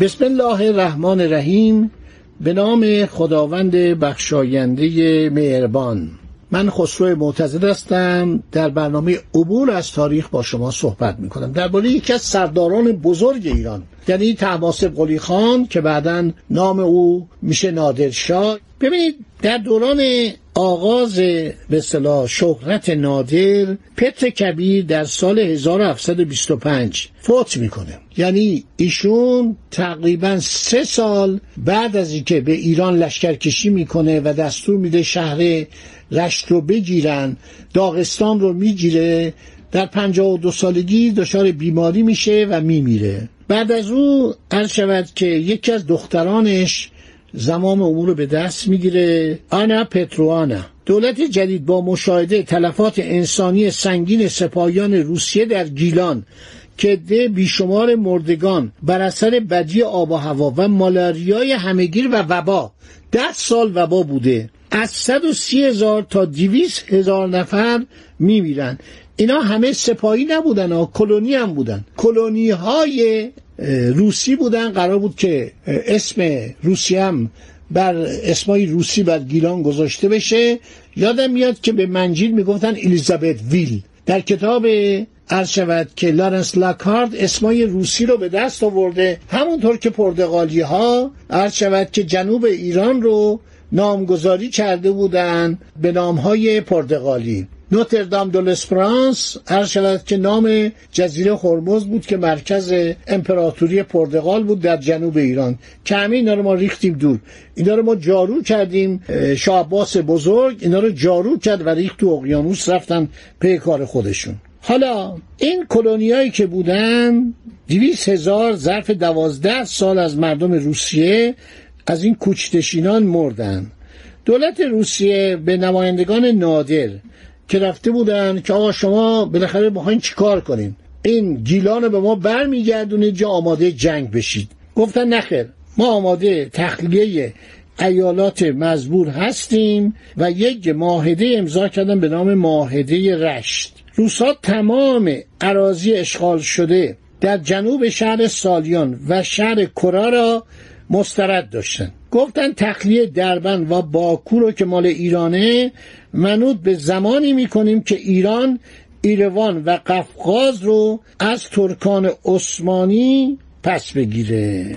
بسم الله الرحمن الرحیم. به نام خداوند بخشاینده مهربان. من خسرو معتزد هستم. در برنامه عبور از تاریخ با شما صحبت می کنم درباره یکی از سرداران بزرگ ایران یعنی تماسب قلی خان که بعدا نام او میشه نادرشاه ببینید در دوران آغاز به صلاح شهرت نادر پتر کبیر در سال 1725 فوت می‌کنه. یعنی ایشون تقریبا سه سال بعد از اینکه به ایران لشکرکشی می‌کنه و دستور میده شهر رشت رو بگیرن داغستان رو می‌گیره در پنجاه و دو سالگی دچار بیماری میشه و میمیره. بعد از او عرض شود که یکی از دخترانش زمام امور رو به دست می‌گیره. آنا پتروانا دولت جدید با مشاهده تلفات انسانی سنگین سپاهیان روسیه در گیلان که ده بیشمار مردگان بر اثر بدی آب و هوا و مالاریای همگیر و وبا ده سال وبا بوده. از 130 هزار تا 200 هزار نفر میمیرن. اینا همه سپاهی نبودن ها کلونی هم بودن. کلونی های روسی بودن. قرار بود که اسم روسی هم بر اسمای روسی بر گیلان گذاشته بشه. یادم میاد که به منجیل می‌گفتن الیزابت ویل. در کتاب عرض شود که لارنس لاکارد اسمای روسی رو به دست آورده. همونطور که پرتغالی ها عرض شود که جنوب ایران رو نامگذاری کرده بودند به نامهای پرتغالی. نوتردام دو لسپرانس هر شود که نام جزیره هرمز بود که مرکز امپراتوری پرتغال بود در جنوب ایران. همه اینا رو ما ریختیم دور. اینا رو ما جارو کردیم شاه بزرگ اینا رو جارو کرد و ریخت تو اقیانوس رفتن پی کار خودشون. حالا این کلونیایی که بودن دویست هزار ظرف دوازده سال از مردم روسیه از این کوچتشینان مردن. دولت روسیه به نمایندگان نادر که رفته بودن که آقا شما بالاخره بخواین چیکار کنین؟ این گیلان به ما برمیگردونید جا آماده جنگ بشید. گفتن نخیر ما آماده تخلیه ایالات مزبور هستیم و یک معاهده امضا کردن به نام معاهده رشت. روسا تمام عراضی اشغال شده در جنوب شهر سالیان و شهر کرا را مسترد داشتن. گفتن تخلیه دربند و باکو رو که مال ایرانه منوط به زمانی می‌کنیم که ایران ایروان و قفقاز رو از ترکان عثمانی پس بگیره.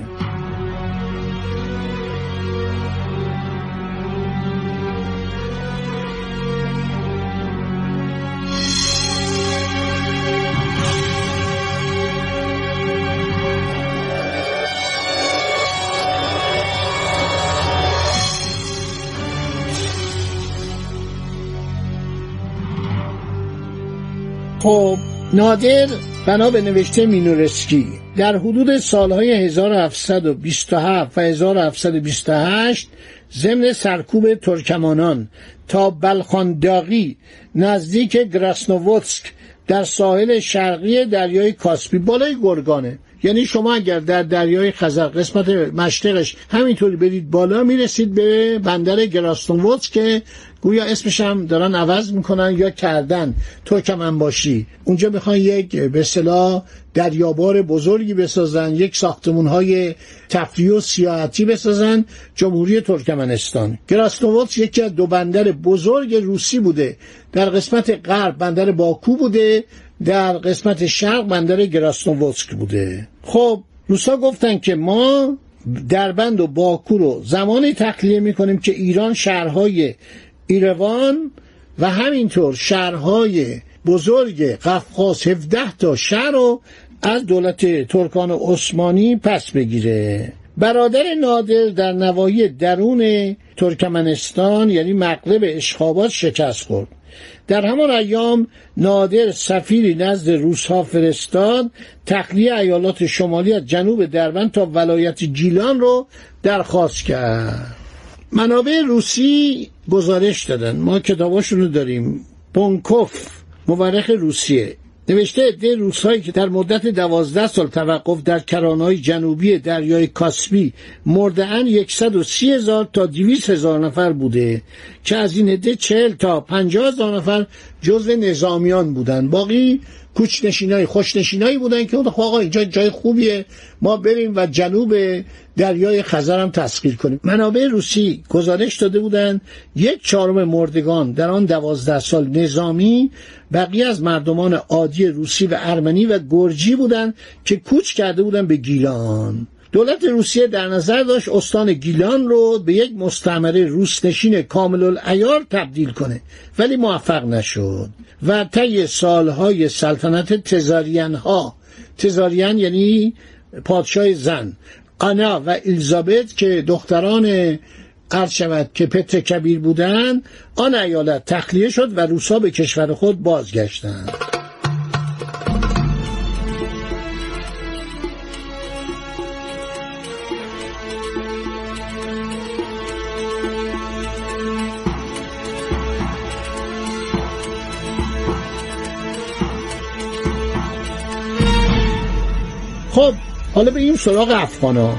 خب نادر بنا به نوشته مینورسکی. در حدود سالهای 1727 و 1728 ضمن سرکوب ترکمانان تا بلخانداغی نزدیک گراسنووتسک در ساحل شرقی دریای کاسپی بالای گرگانه. یعنی شما اگر در دریای خزر قسمت مشرقش همینطوری برید بالا می‌رسید به بندر گراستونوتس که گویا اسمش هم دارن عوض می‌کنن یا کردن ترکمن باشی. اونجا می‌خوان یک به صلاح دریابار بزرگی بسازن یک ساختمون های تفریح و سیاحتی بسازن جمهوری ترکمنستان. گراستونوتس یکی از دو بندر بزرگ روسی بوده. در قسمت غرب بندر باکو بوده در قسمت شرق بندر گراستونوتسک بوده. خب روسا گفتن که ما دربند و باکو رو زمانی تخلیه می‌کنیم که ایران شهرهای ایروان و همینطور شهرهای بزرگ قفقاز 17 تا شهر رو از دولت ترکان عثمانی پس بگیره. برادر نادر در نواحی درون ترکمنستان یعنی مغرب اشخابات شکست خورد. در همان ایام نادر سفیری نزد روسها فرستاد تخلیه ایالات شمالی از جنوب دربند تا ولایت گیلان رو درخواست کرد. منابع روسی گزارش دادن. ما کتاباشون رو داریم. پونکوف مورخ روسیه. نوشته عده روسهایی که در مدت دوازده سال توقف در کرانهای جنوبی دریای کاسپی مردهاند یکصد و سی هزار تا دویست هزار نفر بوده که از این عده چهل تا پنجاه هزار نفر جزو نظامیان بودند باقی کوچنشینای خوشنشینایی بودن که خب آقا اینجا جای خوبیه. ما بریم و جنوب دریای خزر هم تسخیر کنیم. منابع روسی گزارش داده بودند یک چهارم مردگان در آن دوازده سال نظامی بقیه از مردمان عادی روسی و ارمنی و گرجی بودند که کوچ کرده بودند به گیلان. دولت روسیه در نظر داشت استان گیلان رو به یک مستعمره روسنشین کامل العیار تبدیل کنه ولی موفق نشد. و طی سالهای سلطنت تزارین ها تزاریان یعنی پادشاه زن آنا و الیزابت که دختران قرد شود که پتر کبیر بودند آن ایالت تخلیه شد و روسا به کشور خود بازگشتند. خب حالا این سراغ افغان ها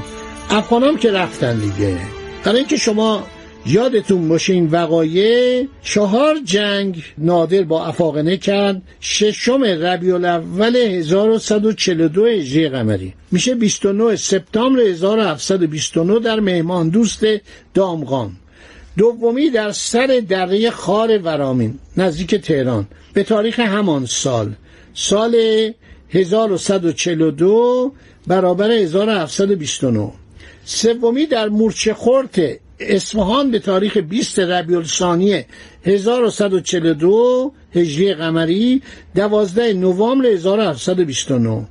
افغان هم که رفتن دیگه. برای اینکه شما یادتون باشه این وقایع چهار جنگ نادر با افاقنه کرد ششم ربیع الاول 1142 هجری قمری. میشه 29 سپتامبر 1729 در مهمان دوست دامغان دومی در سر دره خار ورامین نزدیک تهران به تاریخ همان سال. سال 1142 برابر 1729 سومی در مورچه خورت اصفهان به تاریخ 20 ربیع الثانی 1142 هجری قمری 12 نوامبر 1729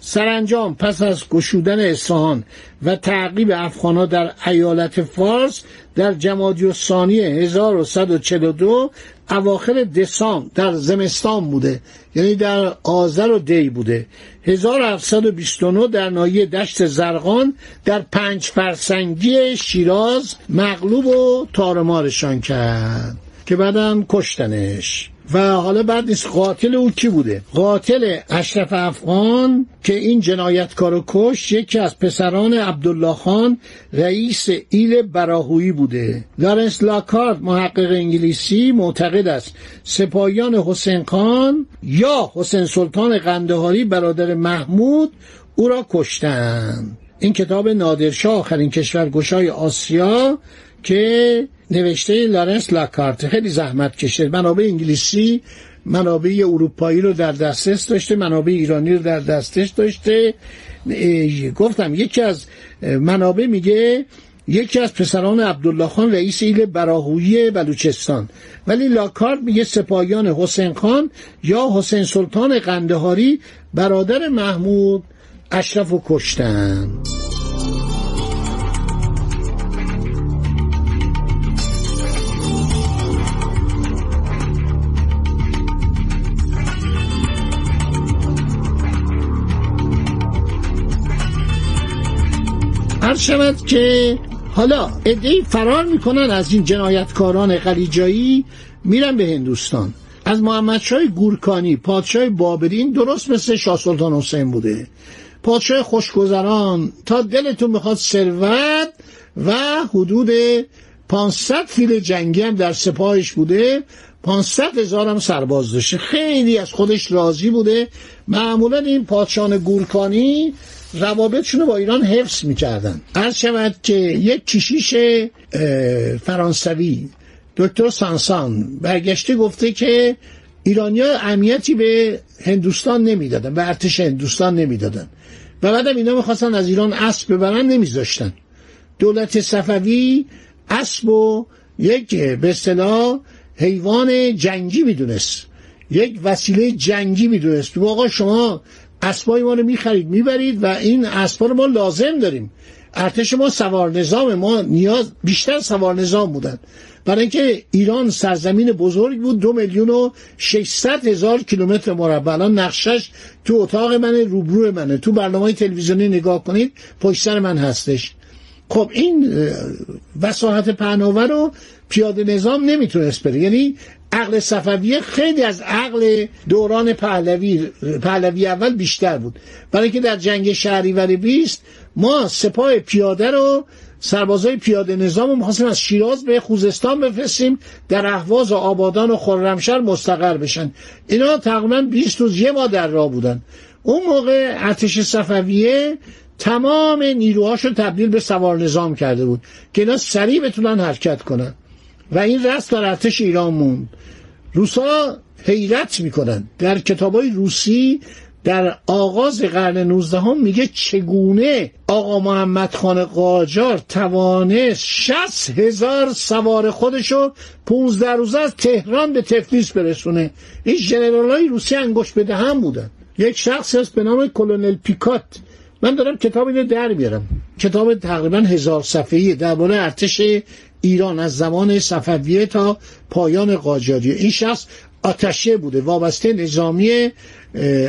سرانجام پس از گشودن اصفهان و تعقیب افغانها در ایالت فارس در جمادی الثانی 1142 اواخر دسامبر در زمستان بوده. یعنی در آذر و دی بوده. 1729 در ناحیه دشت زرقان در پنج فرسنگی شیراز مغلوب و تارمارشان کرد. که بعدم کشتنش. و حالا بعد نیست قاتل او کی بوده؟ قاتل اشرف افغان که این جنایتکار و کش یکی از پسران عبدالله خان رئیس ایل براهویی بوده. لارنس لاکارد محقق انگلیسی معتقد است. سپاهیان حسین خان یا حسین سلطان قندهاری برادر محمود او را کشتند این کتاب نادرشاه آخرین کشورگشای آسیا که نوشته لارنس لاکارت. خیلی زحمت کشید. منابع انگلیسی منابع اروپایی رو در دسترس داشته منابع ایرانی رو در دسترس داشته. گفتم یکی از منابع میگه یکی از پسران عبدالله خان رئیس ایل براهویی بلوچستان. ولی لاکارت میگه سپاهیان حسین خان یا حسین سلطان قندهاری برادر محمود اشرف و کشتن. عرض شود که حالا ادهی فرار می‌کنن از این جنایتکاران قلیجایی میرن به هندوستان. از محمد شای گورکانی پادشاه بابرین درست مثل شاه سلطان حسین بوده. پادشاه خوشگذران تا دلتون می‌خواد ثروت و حدود 500 فیل جنگی هم در سپاهش بوده 500 هزار هم سرباز داشته. خیلی از خودش راضی بوده. معمولا این پادشان گورکانی روابطشون رو با ایران حفظ می‌کردن. عرض شود که یک کشیش فرانسوی دکتر سانسان برگشته گفته که ایرانیا اهمیتی به هندوستان نمی‌دادن به ارتش هندوستان نمی‌دادن. و بعدم اینا می‌خواستن از ایران اسب ببرن نمیذاشتن. دولت صفوی اسب و یک به اصطلاح حیوان جنگی می‌دونست. یک وسیله جنگی می‌دونست. آقا شما اسبای ما رو می‌خرید می‌برید و این اسبا رو ما لازم داریم. ارتش ما سوار نظام ما نیاز بیشتر سوار نظام بودن. برای اینکه ایران سرزمین بزرگ بود دو میلیون و ششصد هزار کیلومتر مربع. الان نقشش تو اتاق من روبرو منه. تو برنامه تلویزیونی نگاه کنید پشت سر من هستش. خب این وساحت پهناور رو پیاده نظام نمی‌تونست بره. یعنی عقل صفویه خیلی از عقل دوران پهلوی پهلوی اول بیشتر بود. برای اینکه در جنگ شهریور 20 ما سپاه پیاده رو سربازای پیاده نظام رو می‌خواستیم از شیراز به خوزستان بفرستیم در اهواز و آبادان و خرمشهر مستقر بشن. اینا تقریبا 20 روز یه ماه در راه بودن. اون موقع ارتش صفویه تمام نیروهاش رو تبدیل به سوار نظام کرده بود که اینا سریع بتونن حرکت کنن. و این رست در ارتش ایران موند. روسا حیرت می‌کنن در کتابای روسی در آغاز قرن 19 هم میگه چگونه آقا محمد خان قاجار توانست 60 هزار سوار خودشو 15 روزه از تهران به تفلیس برسونه. این جنرال های روسی انگوش بده هم بودن. یک شخص هست به نام کلونل پیکات. من دارم کتاب اینو در میارم. کتاب تقریبا هزار صفحه‌ای درباره ارتش ایران از زمان صفویه تا پایان قاجاری این شخص آتشه بوده وابسته نظامی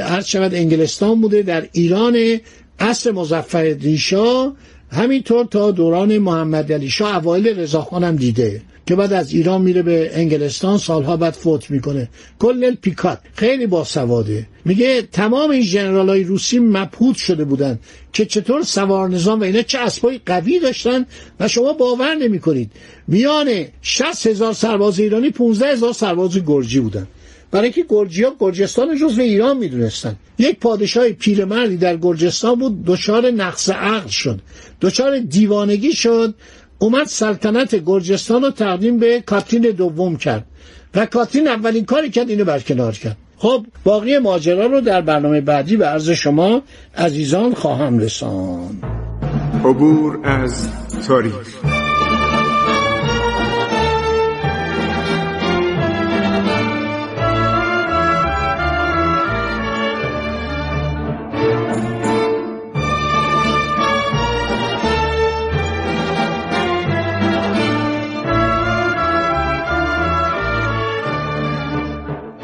عرض شود انگلستان بوده در ایران عصر مزفر دیشا همینطور تا دوران محمد علی شاه اوایل رضاخان هم دیده. که بعد از ایران میره به انگلستان سالها بعد فوت می‌کنه. کلل پیکات. خیلی باسواده. میگه تمام این جنرال های روسی مبهوت شده بودن که چطور سوار نظام و اینا چه اسبای قوی داشتن و شما باور نمی‌کنید. میان 60 هزار سرباز ایرانی 15 هزار سرباز گرجی بودن. برای اینکه گرجی ها گرجستان جزو ایران می‌دونستن. یک پادشاه پیرمردی در گرجستان بود دچار نقص عقل شد. دچار دیوانگی شد اومد سلطنت گرجستان رو تقدیم به کاترین دوم کرد و کاترین اولین کاری کرد اینو برکنار کرد. خب باقی ماجرا رو در برنامه بعدی به عرض شما عزیزان خواهم رسان. عبور از تاریخ.